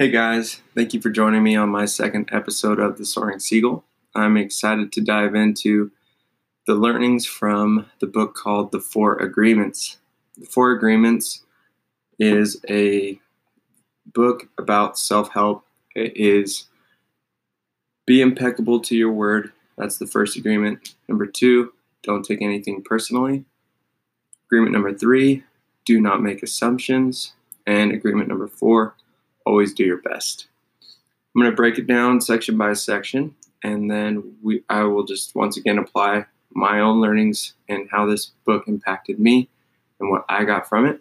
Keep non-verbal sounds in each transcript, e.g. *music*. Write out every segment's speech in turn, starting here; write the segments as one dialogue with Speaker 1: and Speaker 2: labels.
Speaker 1: Hey guys, thank you for joining me on my second episode of The Soaring Seagull. I'm excited to dive into the learnings from the book called The Four Agreements. The Four Agreements is a book about self help. It is be impeccable to your word. That's the first agreement. Number two, don't take anything personally. Agreement number three, do not make assumptions. And agreement number four, always do your best. I'm going to break it down section by section, and then we, I will just once again apply my own learnings and how this book impacted me and what I got from it.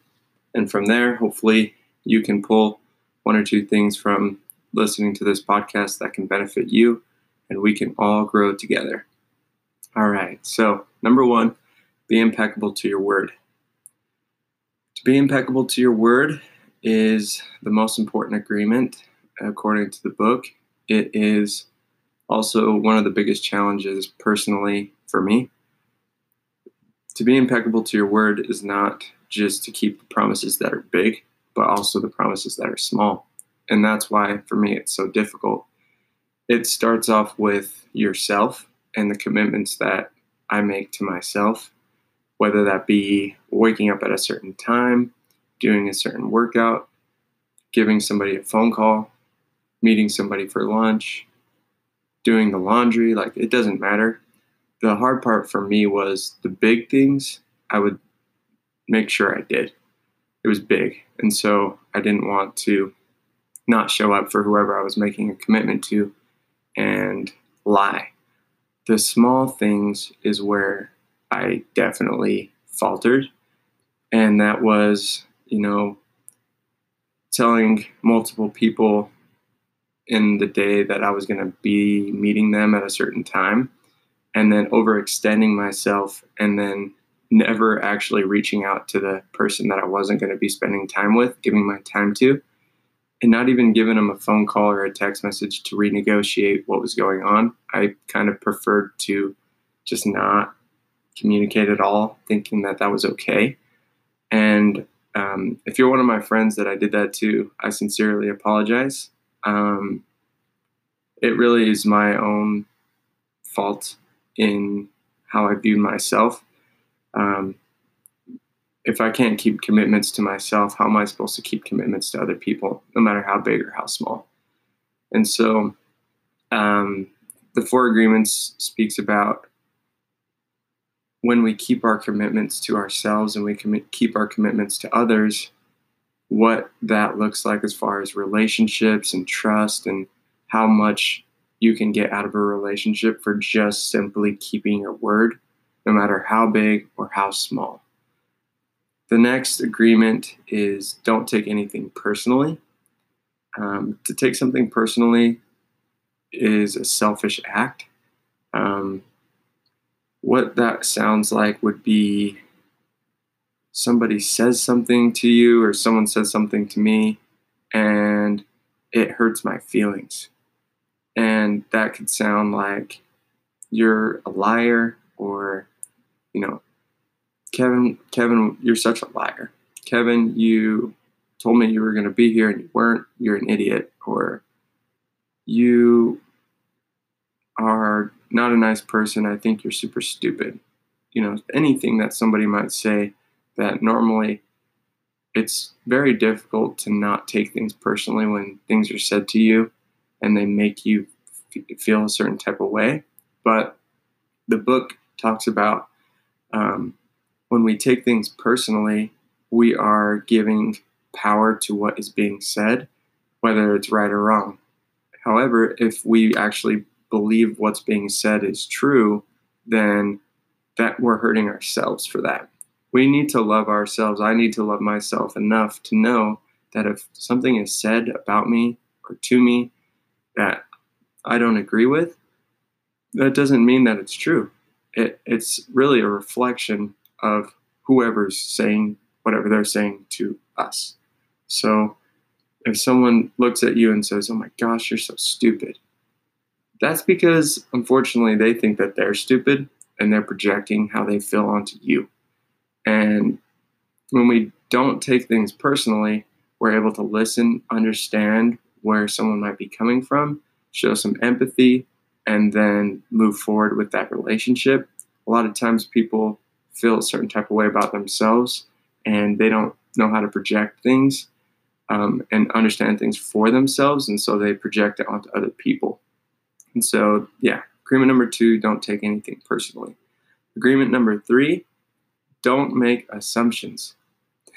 Speaker 1: And from there, hopefully, you can pull one or two things from listening to this podcast that can benefit you, and we can all grow together. All right, so number one, be impeccable to your word. To be impeccable to your word is the most important agreement according to the book. It is also one of the biggest challenges personally for me. To be impeccable to your word is not just to keep the promises that are big, but also the promises that are small. And that's why, for me, it's so difficult. It starts off with yourself and the commitments that I make to myself, whether that be waking up at a certain time, doing a certain workout, giving somebody a phone call, meeting somebody for lunch, doing the laundry. Like, it doesn't matter. The hard part for me was the big things I would make sure I did. It was big. And so I didn't want to not show up for whoever I was making a commitment to and lie. The small things is where I definitely faltered. And that was you know, telling multiple people in the day that I was going to be meeting them at a certain time, and then overextending myself, and then never actually reaching out to the person that I wasn't going to be spending time with, giving my time to, and not even giving them a phone call or a text message to renegotiate what was going on. I kind of preferred to just not communicate at all, thinking that that was okay. And um, if you're one of my friends that I did that to, I sincerely apologize. Um, it really is my own fault in how I viewed myself. Um, if I can't keep commitments to myself, how am I supposed to keep commitments to other people, no matter how big or how small? And so, um, the four agreements speaks about when we keep our commitments to ourselves and we commit, keep our commitments to others, what that looks like as far as relationships and trust and how much you can get out of a relationship for just simply keeping your word, no matter how big or how small. The next agreement is don't take anything personally. Um, to take something personally is a selfish act. Um, what that sounds like would be somebody says something to you or someone says something to me and it hurts my feelings. And that could sound like you're a liar or, you know, Kevin, Kevin, you're such a liar. Kevin, you told me you were going to be here and you weren't. You're an idiot. Or you are not a nice person. I think you're super stupid. You know, anything that somebody might say that normally it's very difficult to not take things personally when things are said to you and they make you f- feel a certain type of way. But the book talks about um, when we take things personally, we are giving power to what is being said, whether it's right or wrong. However, if we actually believe what's being said is true, then that we're hurting ourselves for that. We need to love ourselves. I need to love myself enough to know that if something is said about me or to me that I don't agree with, that doesn't mean that it's true. It, it's really a reflection of whoever's saying whatever they're saying to us. So if someone looks at you and says, Oh my gosh, you're so stupid, that's because, unfortunately, they think that they're stupid and they're projecting how they feel onto you. And when we don't take things personally, we're able to listen, understand where someone might be coming from, show some empathy, and then move forward with that relationship. A lot of times people feel a certain type of way about themselves and they don't know how to project things um, and understand things for themselves. And so they project it onto other people. And so, yeah, agreement number two don't take anything personally. Agreement number three don't make assumptions.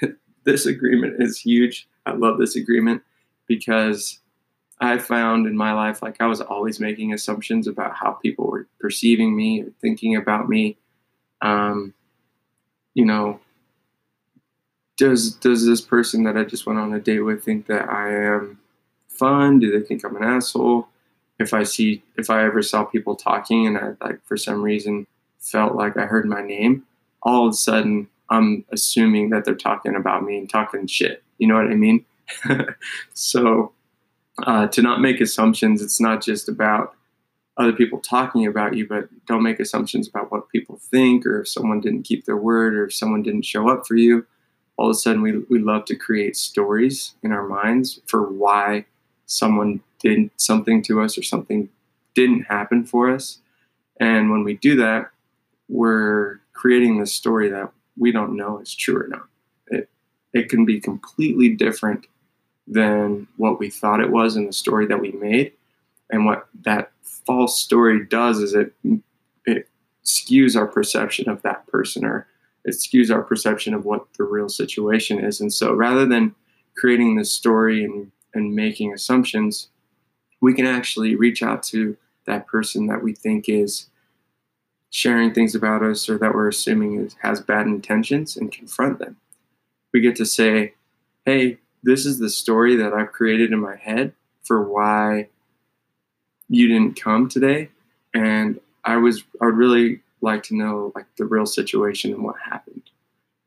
Speaker 1: *laughs* this agreement is huge. I love this agreement because I found in my life like I was always making assumptions about how people were perceiving me or thinking about me. Um, you know, does does this person that I just went on a date with think that I am fun? Do they think I'm an asshole? If I see if I ever saw people talking and I like for some reason felt like I heard my name, all of a sudden I'm assuming that they're talking about me and talking shit. You know what I mean? *laughs* so uh, to not make assumptions, it's not just about other people talking about you, but don't make assumptions about what people think or if someone didn't keep their word or if someone didn't show up for you. All of a sudden, we, we love to create stories in our minds for why someone did something to us or something didn't happen for us. And when we do that, we're creating this story that we don't know is true or not. It, it can be completely different than what we thought it was in the story that we made. And what that false story does is it it skews our perception of that person or it skews our perception of what the real situation is. And so rather than creating this story and, and making assumptions, we can actually reach out to that person that we think is sharing things about us or that we're assuming is, has bad intentions and confront them. We get to say, hey, this is the story that I've created in my head for why you didn't come today. And I was, I would really like to know like the real situation and what happened.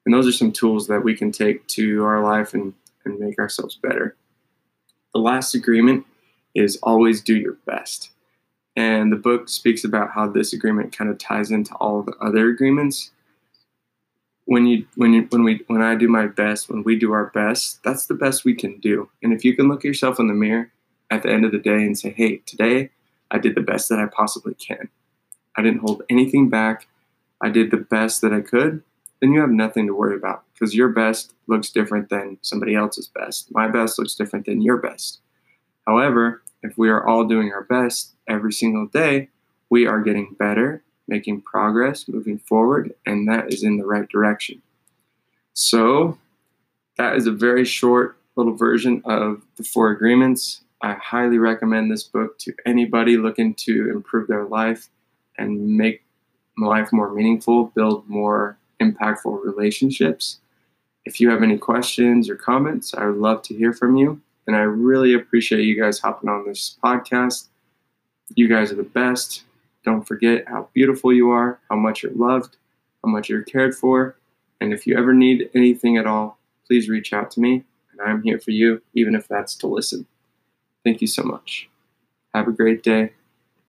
Speaker 1: And those are some tools that we can take to our life and, and make ourselves better. The last agreement is always do your best. And the book speaks about how this agreement kind of ties into all the other agreements. When you when you when we when I do my best, when we do our best, that's the best we can do. And if you can look at yourself in the mirror at the end of the day and say, "Hey, today I did the best that I possibly can. I didn't hold anything back. I did the best that I could." Then you have nothing to worry about because your best looks different than somebody else's best. My best looks different than your best. However, if we are all doing our best every single day, we are getting better, making progress, moving forward, and that is in the right direction. So, that is a very short little version of the four agreements. I highly recommend this book to anybody looking to improve their life and make life more meaningful, build more impactful relationships. If you have any questions or comments, I would love to hear from you. And I really appreciate you guys hopping on this podcast. You guys are the best. Don't forget how beautiful you are, how much you're loved, how much you're cared for. And if you ever need anything at all, please reach out to me. And I'm here for you, even if that's to listen. Thank you so much. Have a great day.